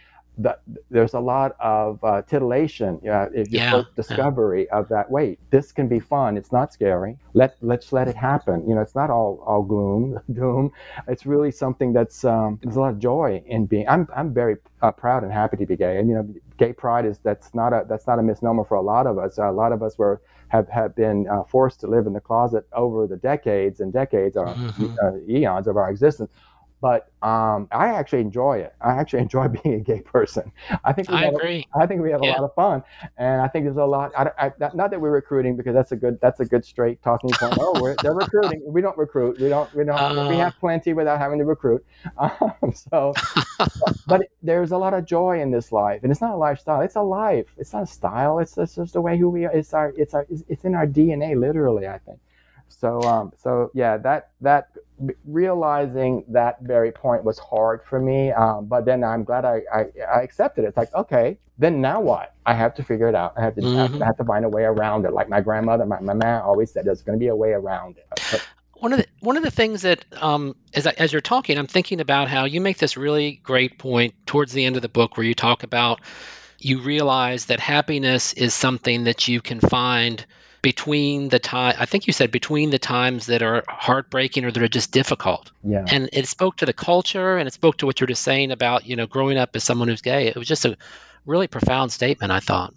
there's a lot of uh, titillation uh, if you yeah, discovery yeah. of that wait this can be fun it's not scary let let's let it happen you know it's not all all gloom doom it's really something that's um, there's a lot of joy in being i'm i'm very uh, proud and happy to be gay and you know gay pride is that's not a that's not a misnomer for a lot of us a lot of us were have, have been uh, forced to live in the closet over the decades and decades or mm-hmm. Uh, eons of our existence but um, I actually enjoy it. I actually enjoy being a gay person. I think we I have, agree. I think we have yeah. a lot of fun, and I think there's a lot. I, I, not that we're recruiting because that's a good that's a good straight talking point. oh, we're, they're recruiting. We don't recruit. We don't. We don't. Uh, we have plenty without having to recruit. Um, so, but there's a lot of joy in this life, and it's not a lifestyle. It's a life. It's not a style. It's, it's just the way who we are. It's our. It's our. It's in our DNA, literally. I think. So um, so yeah, that that realizing that very point was hard for me. Um, but then I'm glad I, I, I accepted it. It's like okay, then now what? I have to figure it out. I have to mm-hmm. I have to find a way around it. Like my grandmother, my, my man always said, there's going to be a way around it. But, one of the one of the things that um, as I, as you're talking, I'm thinking about how you make this really great point towards the end of the book, where you talk about you realize that happiness is something that you can find between the time I think you said between the times that are heartbreaking or that are just difficult. Yeah. And it spoke to the culture and it spoke to what you're just saying about, you know, growing up as someone who's gay. It was just a really profound statement, I thought.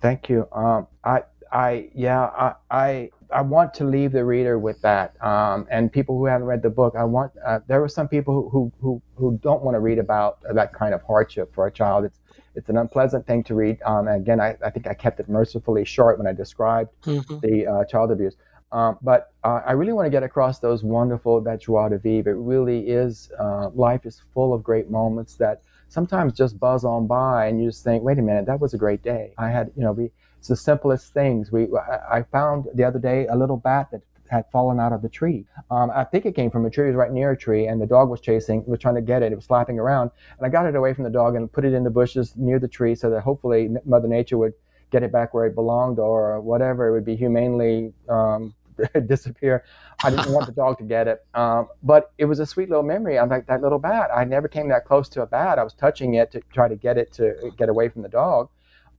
Thank you. Um, I I yeah I, I I want to leave the reader with that. Um, and people who haven't read the book, I want uh, there are some people who, who who don't want to read about that kind of hardship for a child. It's it's an unpleasant thing to read. Um, again, I, I think I kept it mercifully short when I described mm-hmm. the uh, child abuse. Um, but uh, I really want to get across those wonderful that joie de vivre. It really is. Uh, life is full of great moments that sometimes just buzz on by, and you just think, "Wait a minute, that was a great day." I had, you know, we it's the simplest things. We I found the other day a little bat that had fallen out of the tree. Um, I think it came from a tree. It was right near a tree, and the dog was chasing, was trying to get it. It was flapping around, and I got it away from the dog and put it in the bushes near the tree, so that hopefully Mother Nature would get it back where it belonged, or whatever. It would be humanely um, disappear. I didn't want the dog to get it, um, but it was a sweet little memory. I'm like that little bat. I never came that close to a bat. I was touching it to try to get it to get away from the dog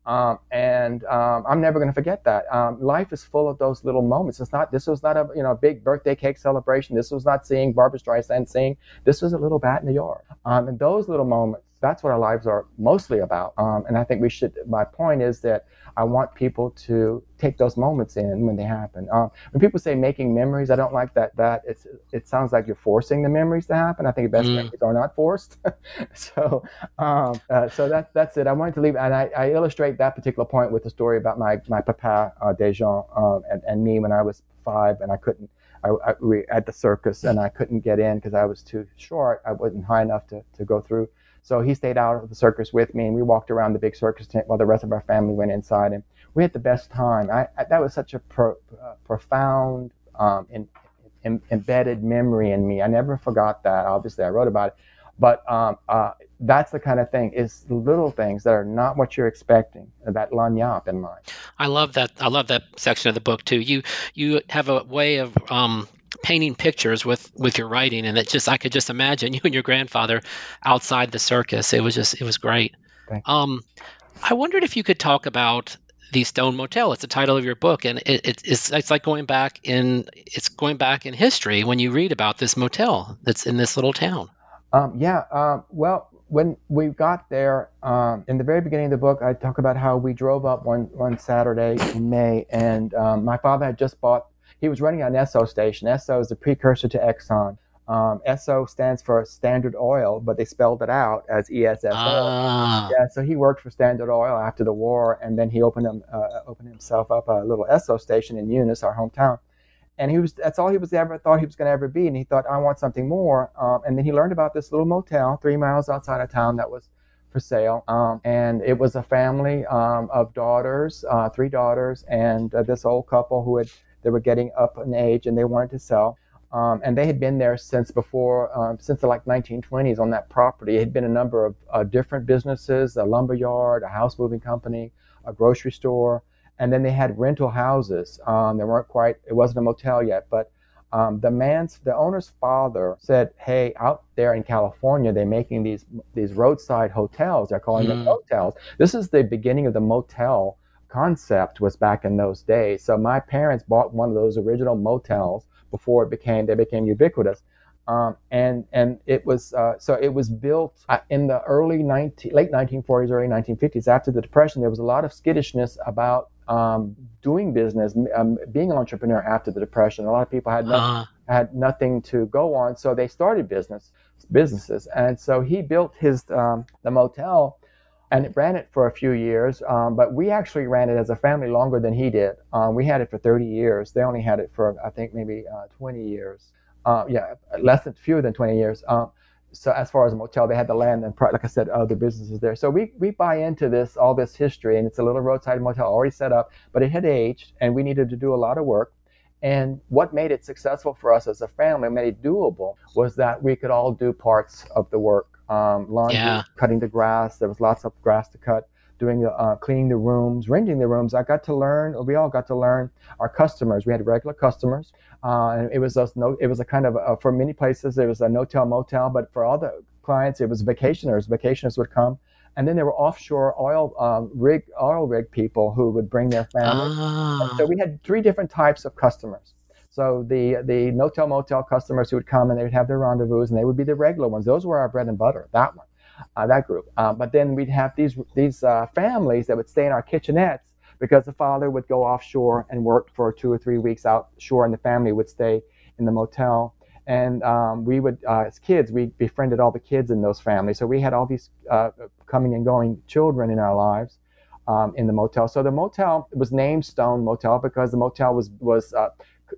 um, and um, I'm never going to forget that. Um, life is full of those little moments. It's not. This was not a you know big birthday cake celebration. This was not seeing Barbra Streisand sing. This was a little bat in the yard. Um, and those little moments that's what our lives are mostly about. Um, and I think we should. My point is that I want people to take those moments in when they happen. Um, when people say making memories, I don't like that. That it's it sounds like you're forcing the memories to happen. I think the best mm. memories are not forced. so um, uh, so that's that's it. I wanted to leave, and I, I, illustrate that particular point with the story about my my papa uh, Dejan um, and, and me when I was five, and I couldn't. I, I, we, at the circus, and I couldn't get in because I was too short. I wasn't high enough to, to go through so he stayed out of the circus with me, and we walked around the big circus tent while the rest of our family went inside, and we had the best time. I, I that was such a pro, uh, profound, um, in, in, embedded memory in me. I never forgot that. Obviously, I wrote about it, but um, uh, that's the kind of thing is little things that are not what you're expecting that lagniappe in mind i love that i love that section of the book too you you have a way of um, painting pictures with with your writing and it just i could just imagine you and your grandfather outside the circus. It was just it was great. Um i wondered if you could talk about the stone motel. It's the title of your book and it, it, it's it's like going back in it's going back in history when you read about this motel that's in this little town. Um, yeah um, well when we got there um, in the very beginning of the book i talk about how we drove up one one saturday in may and um, my father had just bought he was running an Esso station. Esso is the precursor to Exxon. Um, Esso stands for Standard Oil, but they spelled it out as ESSO. Ah. Yeah, so he worked for Standard Oil after the war, and then he opened him, uh, opened himself up a little Esso station in Eunice, our hometown. And he was that's all he was ever thought he was going to ever be. And he thought, I want something more. Um, and then he learned about this little motel three miles outside of town that was for sale. Um, and it was a family um, of daughters, uh, three daughters, and uh, this old couple who had they were getting up in age and they wanted to sell. Um, and they had been there since before, um, since the like 1920s on that property. It had been a number of uh, different businesses, a lumber yard, a house moving company, a grocery store, and then they had rental houses. Um, they weren't quite, it wasn't a motel yet, but um, the man's, the owner's father said, "Hey, out there in California, they're making these these roadside hotels. They're calling mm. them hotels. This is the beginning of the motel concept was back in those days. So my parents bought one of those original motels before it became they became ubiquitous. Um, and and it was uh, so it was built uh, in the early 19, late 1940s, early 1950s. After the depression, there was a lot of skittishness about um, doing business, um, being an entrepreneur after the depression. A lot of people had no, uh-huh. had nothing to go on, so they started business businesses. And so he built his um, the motel and it ran it for a few years. Um, but we actually ran it as a family longer than he did. Um, we had it for 30 years. They only had it for I think maybe uh, 20 years. Uh, yeah, less than fewer than 20 years. Um, so as far as a motel, they had the land and like I said, other businesses there. So we we buy into this all this history, and it's a little roadside motel already set up, but it had aged, and we needed to do a lot of work. And what made it successful for us as a family, made it doable, was that we could all do parts of the work um, laundry, yeah. cutting the grass. There was lots of grass to cut. Doing the uh, cleaning the rooms, renting the rooms. I got to learn. We all got to learn our customers. We had regular customers, uh, and it was a no. It was a kind of a, for many places it was a no-tell motel, but for all the clients it was vacationers. Vacationers would come, and then there were offshore oil um, rig oil rig people who would bring their families. Ah. So we had three different types of customers. So the the no-tell motel customers who would come and they would have their rendezvous and they would be the regular ones. Those were our bread and butter. That one, uh, that group. Uh, but then we'd have these these uh, families that would stay in our kitchenettes because the father would go offshore and work for two or three weeks outshore, and the family would stay in the motel. And um, we would, uh, as kids, we befriended all the kids in those families. So we had all these uh, coming and going children in our lives um, in the motel. So the motel was named Stone Motel because the motel was was uh,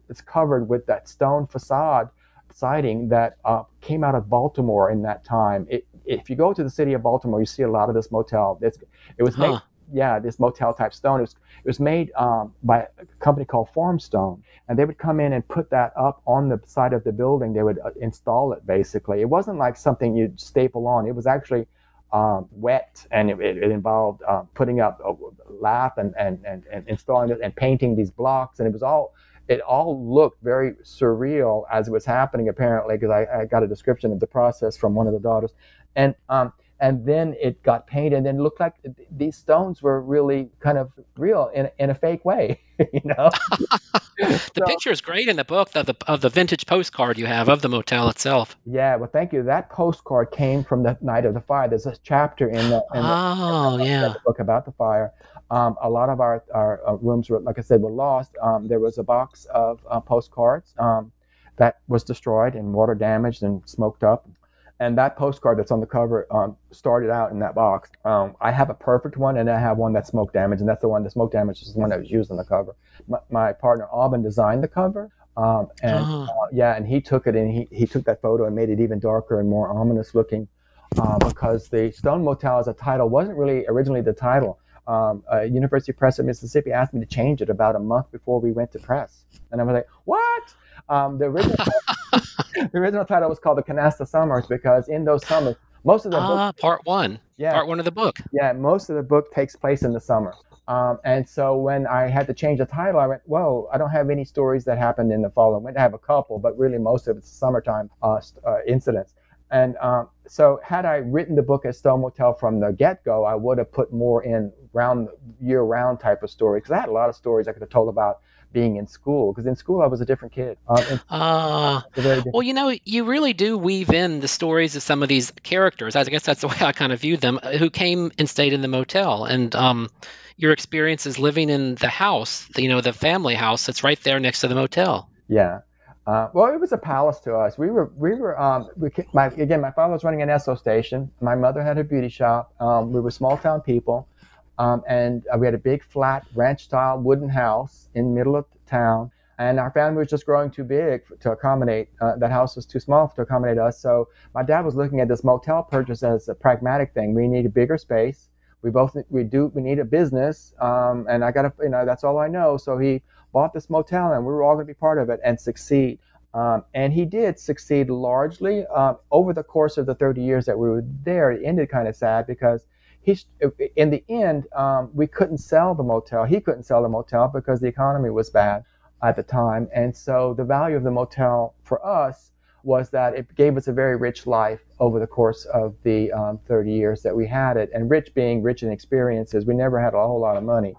it's covered with that stone facade siding that uh, came out of Baltimore in that time. It, if you go to the city of Baltimore, you see a lot of this motel. It's, it was huh. made, yeah, this motel type stone. It was, it was made um, by a company called Formstone, and they would come in and put that up on the side of the building. They would uh, install it basically. It wasn't like something you'd staple on. It was actually um, wet, and it, it, it involved uh, putting up a lath and, and, and, and installing it and painting these blocks, and it was all it all looked very surreal as it was happening apparently because I, I, got a description of the process from one of the daughters. And um, and then it got painted and it looked like these stones were really kind of real in, in a fake way you know? The so, picture is great in the book of the of the vintage postcard you have of the motel itself. Yeah well thank you. That postcard came from the night of the fire. There's a chapter in the, in oh the, yeah. the book about the fire um, a lot of our, our uh, rooms were like i said were lost um, there was a box of uh, postcards um, that was destroyed and water damaged and smoked up and that postcard that's on the cover um, started out in that box. Um, I have a perfect one, and I have one that's smoke damaged, and that's the one. The smoke damage is the one that was used on the cover. My, my partner Aubin designed the cover, um, and uh-huh. uh, yeah, and he took it and he, he took that photo and made it even darker and more ominous looking, uh, because the Stone Motel as a title wasn't really originally the title. Um, uh, University Press of Mississippi asked me to change it about a month before we went to press, and I was like, "What?" Um, the original the original title was called the Canasta Summers because in those summers, most of the ah, part one, yeah, part one of the book, yeah, most of the book takes place in the summer. Um, and so when I had to change the title, I went, "Whoa, I don't have any stories that happened in the fall." I went to have a couple, but really most of it's summertime uh, uh, incidents. And um, so, had I written the book as Stone Motel from the get go, I would have put more in round year round type of story because I had a lot of stories I could have told about being in school because in school I was a different kid. Uh, uh different well, you know, you really do weave in the stories of some of these characters. I guess that's the way I kind of viewed them, uh, who came and stayed in the motel, and um, your experiences living in the house, you know, the family house that's right there next to the motel. Yeah. Uh, well, it was a palace to us. We were, we were, um, we, my, again, my father was running an Esso station. My mother had a beauty shop. Um, we were small town people. Um, and uh, we had a big flat ranch style wooden house in the middle of town. And our family was just growing too big to accommodate. Uh, that house was too small to accommodate us. So my dad was looking at this motel purchase as a pragmatic thing. We need a bigger space. We both we do we need a business. Um, and I got to you know that's all I know. So he bought this motel, and we were all going to be part of it and succeed. Um, and he did succeed largely uh, over the course of the 30 years that we were there. It ended kind of sad because he, in the end, um, we couldn't sell the motel. He couldn't sell the motel because the economy was bad at the time. And so the value of the motel for us was that it gave us a very rich life over the course of the um, 30 years that we had it. And rich being rich in experiences, we never had a whole lot of money.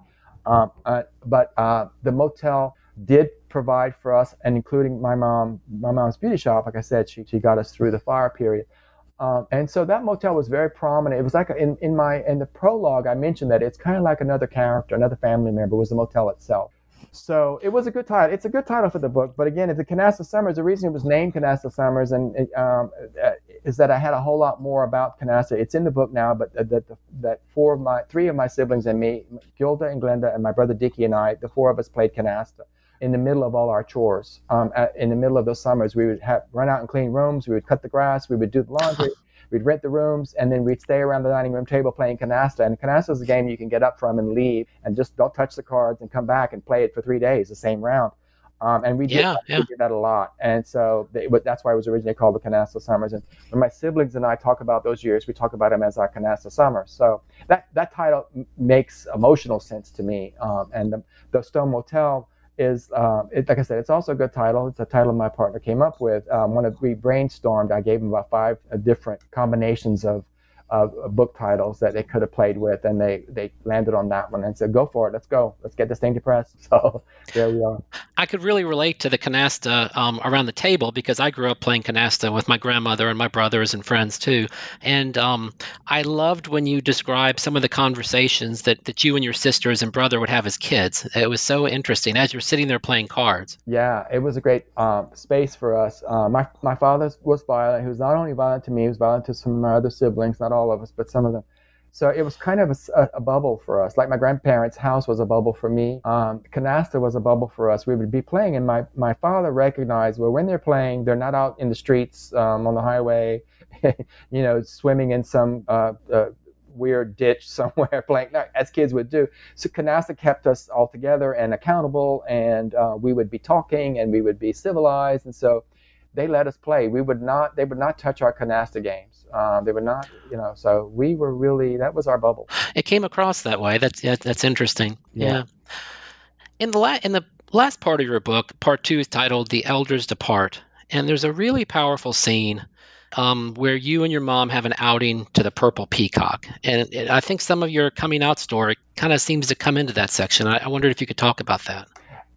Um, uh, but uh, the motel did provide for us, and including my mom, my mom's beauty shop. Like I said, she, she got us through the fire period. Um, and so that motel was very prominent. It was like a, in, in my in the prologue, I mentioned that it's kind of like another character, another family member was the motel itself. So it was a good title. It's a good title for the book. But again, it's the Canasta Summers. The reason it was named Canasta Summers and um, uh, is that I had a whole lot more about Canasta. It's in the book now, but that that, that four of my three of my siblings and me, Gilda and Glenda and my brother Dickie and I, the four of us played Canasta in the middle of all our chores. Um, at, in the middle of those summers, we would have run out and clean rooms. We would cut the grass. We would do the laundry. we'd rent the rooms, and then we'd stay around the dining room table playing canasta. And canasta is a game you can get up from and leave, and just don't touch the cards and come back and play it for three days, the same round. Um, and we did, yeah, yeah. we did that a lot. And so they, that's why it was originally called the Canasta Summers. And when my siblings and I talk about those years, we talk about them as our Canasta Summers. So that, that title makes emotional sense to me. Um, and the, the Stone Motel is uh, it, like I said, it's also a good title. It's a title my partner came up with. Um, when we brainstormed, I gave him about five uh, different combinations of of, book titles that they could have played with, and they they landed on that one and said, "Go for it, let's go, let's get this thing to press." So there we are. I could really relate to the canasta um, around the table because I grew up playing canasta with my grandmother and my brothers and friends too, and um, I loved when you described some of the conversations that that you and your sisters and brother would have as kids. It was so interesting as you're sitting there playing cards. Yeah, it was a great um, space for us. Uh, my my father was violent. He was not only violent to me, he was violent to some of my other siblings. Not all of us, but some of them. So it was kind of a, a, bubble for us. Like my grandparents' house was a bubble for me. Um, canasta was a bubble for us. We would be playing, and my, my father recognized, well, when they're playing, they're not out in the streets um, on the highway, you know, swimming in some uh, uh, weird ditch somewhere playing, no, as kids would do. So canasta kept us all together and accountable, and uh, we would be talking and we would be civilized. And so they let us play. We would not, they would not touch our canasta games. Um, they were not, you know. So we were really that was our bubble. It came across that way. That's that's interesting. Yeah. yeah. In the la- in the last part of your book, part two is titled "The Elders Depart," and there's a really powerful scene um, where you and your mom have an outing to the Purple Peacock, and it, I think some of your coming out story kind of seems to come into that section. I, I wondered if you could talk about that.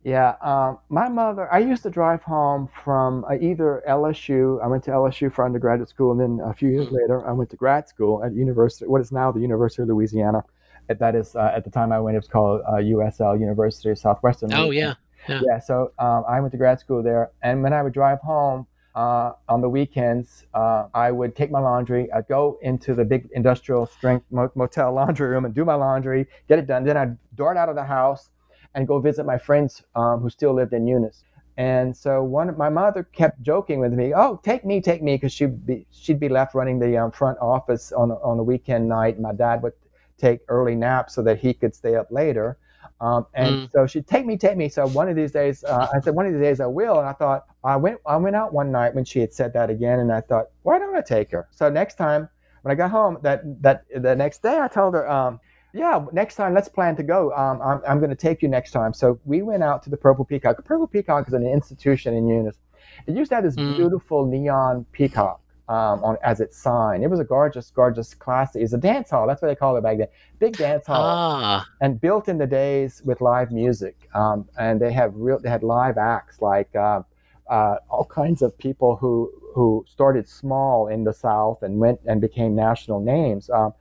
Yeah, um, my mother. I used to drive home from uh, either LSU. I went to LSU for undergraduate school, and then a few years later, I went to grad school at University, what is now the University of Louisiana. That is uh, at the time I went, it was called uh, USL, University of Southwestern. Oh yeah, yeah. Yeah. So um, I went to grad school there, and when I would drive home uh, on the weekends, uh, I would take my laundry. I'd go into the big industrial strength motel laundry room and do my laundry, get it done. Then I'd dart out of the house and go visit my friends um, who still lived in Eunice. And so one, my mother kept joking with me, "Oh, take me, take me," because she'd be she'd be left running the um, front office on on a weekend night. My dad would take early naps so that he could stay up later. Um, and mm. so she'd take me, take me. So one of these days, uh, I said, one of these days I will. And I thought, I went, I went out one night when she had said that again, and I thought, why don't I take her? So next time when I got home, that that the next day, I told her, um, yeah, next time let's plan to go. Um, I'm, I'm going to take you next time. So we went out to the Purple Peacock. Purple Peacock is an institution in Eunice. It used to have this mm. beautiful neon peacock um, on as its sign. It was a gorgeous, gorgeous class. It's a dance hall. That's what they called it back then. Big dance hall, ah. and built in the days with live music. Um, and they have real. They had live acts like uh, uh, all kinds of people who who started small in the South and went and became national names. Um,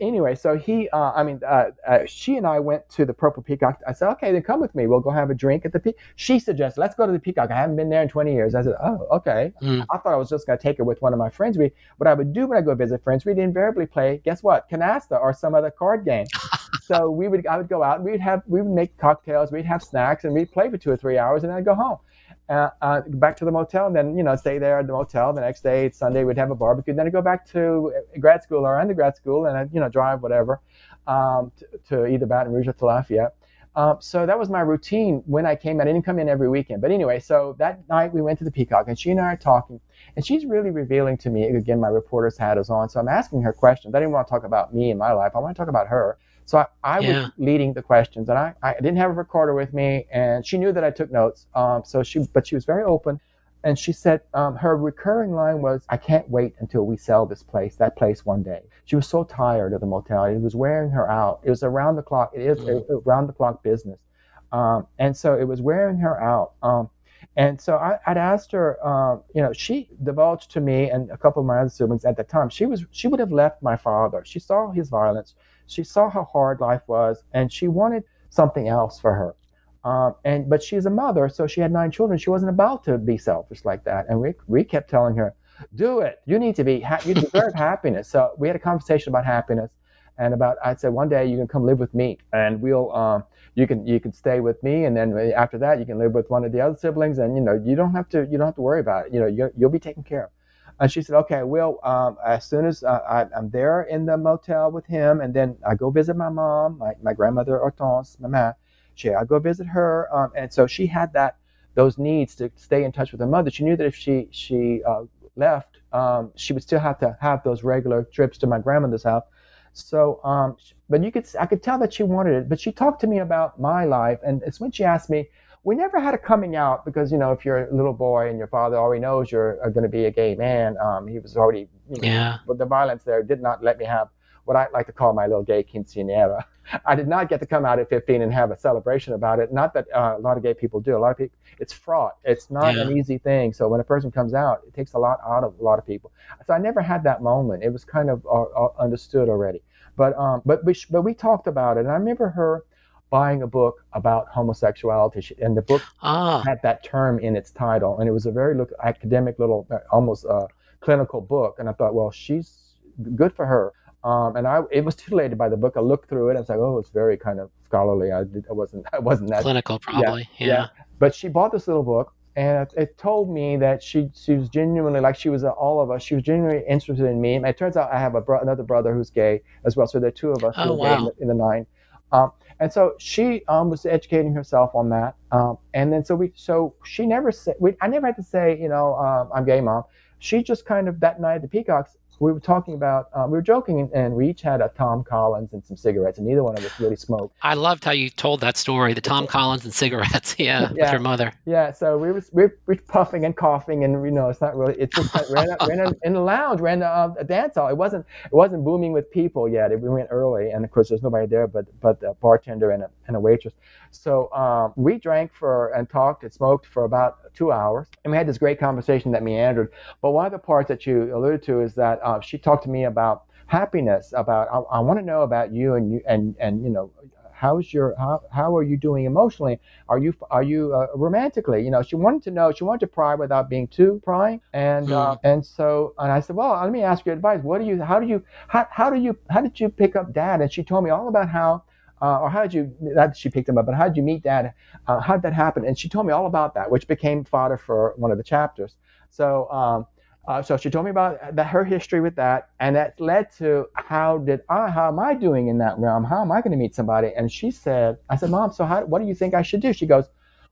anyway, so he, uh, I mean, uh, uh, she and I went to the Purple Peacock. I said, okay, then come with me. We'll go have a drink at the Peacock. She suggested, let's go to the Peacock. I haven't been there in 20 years. I said, oh, okay. Mm. I thought I was just going to take her with one of my friends. We, what I would do when I go visit friends, we'd invariably play, guess what, canasta or some other card game. so we would, I would go out and we'd have, we would make cocktails, we'd have snacks, and we'd play for two or three hours, and then I'd go home uh, uh, back to the motel and then you know stay there at the motel the next day it's sunday we'd have a barbecue then i go back to grad school or undergrad school and i you know drive whatever um, to, to, either baton rouge or to lafayette um, so that was my routine when i came i didn't come in every weekend. But anyway so that night we went to the peacock and she and i are talking and she's really revealing to me again my reporter's hat is on. So i'm asking her questions. I didn't want to talk about me and my life. I want to talk about her so I, I yeah. was leading the questions, and I, I didn't have a recorder with me, and she knew that I took notes. Um, so she, but she was very open, and she said um, her recurring line was, "I can't wait until we sell this place, that place one day." She was so tired of the motel; it was wearing her out. It was around the clock. It is mm-hmm. around the clock business, um, and so it was wearing her out. Um, and so I, would asked her, um, you know, she divulged to me and a couple of my other siblings at the time. She was she would have left my father. She saw his violence. She saw how hard life was, and she wanted something else for her. Um, and but she's a mother, so she had nine children. She wasn't about to be selfish like that. And we we kept telling her, "Do it. You need to be. Ha- you deserve happiness." So we had a conversation about happiness, and about I said one day you can come live with me, and we'll um, you can you can stay with me, and then after that you can live with one of the other siblings, and you know you don't have to you don't have to worry about it. You know you you'll be taken care of. And she said, okay, well, um, as soon as uh, I, am there in the motel with him, and then I go visit my mom, my, my grandmother Hortense, Mama, she, I go visit her. Um, and so she had that, those needs to stay in touch with her mother. She knew that if she, she uh, left, um, she would still have to have those regular trips to my grandmother's house. So, um, but you could, I could tell that she wanted it, but she talked to me about my life. And it's when she asked me, we never had a coming out because you know if you're a little boy and your father already knows you're uh, going to be a gay man, um, he was already you know, Yeah. But the violence there did not let me have what I like to call my little gay quinceanera. I did not get to come out at 15 and have a celebration about it. Not that uh, a lot of gay people do. A lot of people, it's fraught. It's not an easy thing. So when a person comes out, it takes a lot out of a lot of people. So I never had that moment. It was kind of uh, uh, understood already. But um, but we sh- but we talked about it, and I remember her buying a book about homosexuality, and the book Ah, had that term in its title, and it was a very look, academic little, uh, almost uh, clinical book. And I thought, well, she's good for her. Um, and I, it was titillated by the book. I looked through it. and I was like, oh, it's very kind of scholarly. I, did, I wasn't, I wasn't that. clinical probably. Yeah. yeah. But she bought this little book, and it, it told me that she she was genuinely like she was uh, all of us. She was genuinely interested in me. And it turns out I have a bro- another brother who's gay as well. So there are two of us Oh, who are gay in the, in the nine. Um, and so she um, was educating herself on that. Um, and then so we so she never said we, I never had to say you know um, I'm gay, mom. She just kind of that night at the Peacocks. We were talking about, um, we were joking, and, we each had a Tom Collins and some cigarettes, and neither one of us really smoked. I loved how you told that story, the Tom Collins and cigarettes. Yeah, with Yeah. your mother. Yeah, so we was we we puffing and coughing, and you know it's not really. It's just like ran, ran in, in the lounge, ran a, uh, a dance hall. It wasn't it wasn't booming with people yet. It, we went early, and of course there's nobody there but but a bartender and a and a waitress. So um, we drank for and talked and smoked for about two hours, and we had this great conversation that meandered. But one of the parts that you alluded to is that uh, she talked to me about happiness. About I, I want to know about you and you and and you know how's your how, how are you doing emotionally are you are you uh, romantically you know she wanted to know she wanted to pry without being too prying and uh, and so and i said well let me ask you advice what do you how do you how, how do you how did you pick up dad and she told me all about how uh, or how did you that she picked him up but how did you meet dad uh, how did that happen and she told me all about that which became fodder for one of the chapters so um, uh, so she told me about that, her history with that, and that led to how did I, how am I doing in that realm? How am I going to meet somebody? And she said, I said, Mom, so how, what do you think I should do? She goes,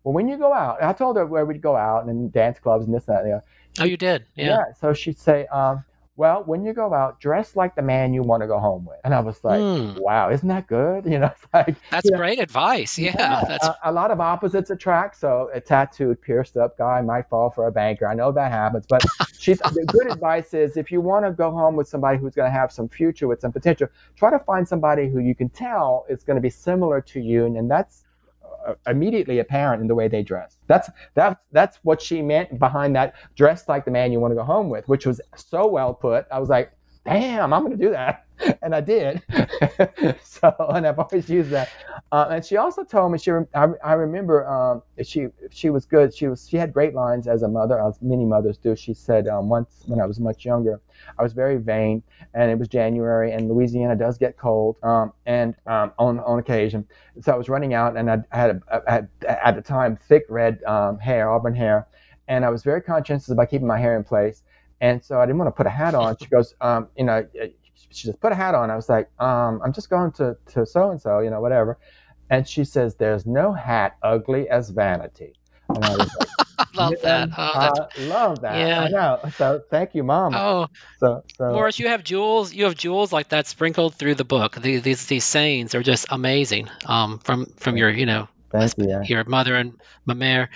Well, when you go out, I told her where we'd go out and dance clubs and this and that. And You know. Oh, you did. Yeah. So she'd say, um, Well, when you go out, dress like the man you want to go home with. And I was like, Hmm. Wow, isn't that good? You know, it's like That's yeah. great advice. Yeah. That's a, a lot of opposites attract. So a tattooed, pierced up guy might fall for a banker. I know that happens, but she's the good advice is if you want to go home with somebody who's going to have some future with some potential, try to find somebody who you can tell is going to be similar to you, and, and that's Uh, immediately apparent in the way they dress. That's that's that's what she meant behind that dress like the man you want to go home with, which was so well put. I was like, damn, I'm going to do that. And I did. so, and I've always used that. Uh, and she also told me she. I, I remember um, she she was good. She was she had great lines as a mother, as many mothers do. She said um, once when I was much younger, I was very vain, and it was January, and Louisiana does get cold, um, and um, on on occasion. So I was running out, and I, I had a, I had at the time thick red um, hair, auburn hair, and I was very conscientious about keeping my hair in place. And so I didn't want to put a hat on. She goes, um, you know, she just put a hat on. I was like, um, I'm just going to to so and so, you know, whatever. And she says, "There's no hat ugly as vanity." And I was like, love that. Oh, love that. Yeah. I know. So thank you, mom. oh, So so Maurice, you have jewels. You have jewels like that sprinkled through the book. These these, these sayings are just amazing. Um, from from your you know you. Yeah. your mother and my mare.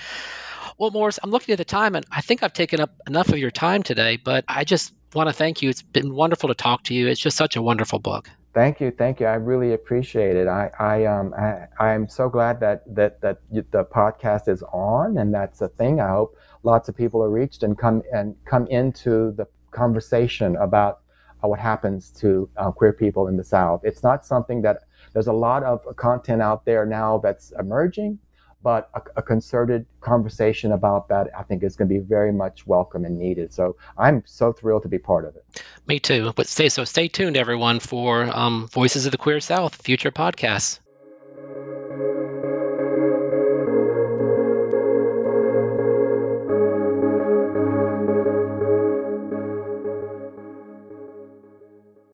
Well, Maurice, I'm looking at the time, and I think I've taken up enough of your time today. But I just want to thank you. It's been wonderful to talk to you. It's just such a wonderful book. Thank you, thank you. I really appreciate it. I, I um, I, I'm so glad that that that the podcast is on, and that's a thing. I hope lots of people are reached and come and come into the conversation about uh, what happens to uh, queer people in the South. It's not something that there's a lot of content out there now that's emerging, but a, a concerted conversation about that, I think, is going to be very much welcome and needed. So I'm so thrilled to be part of it. Me too. But stay so stay tuned, everyone, for um, Voices of the Queer South future podcasts.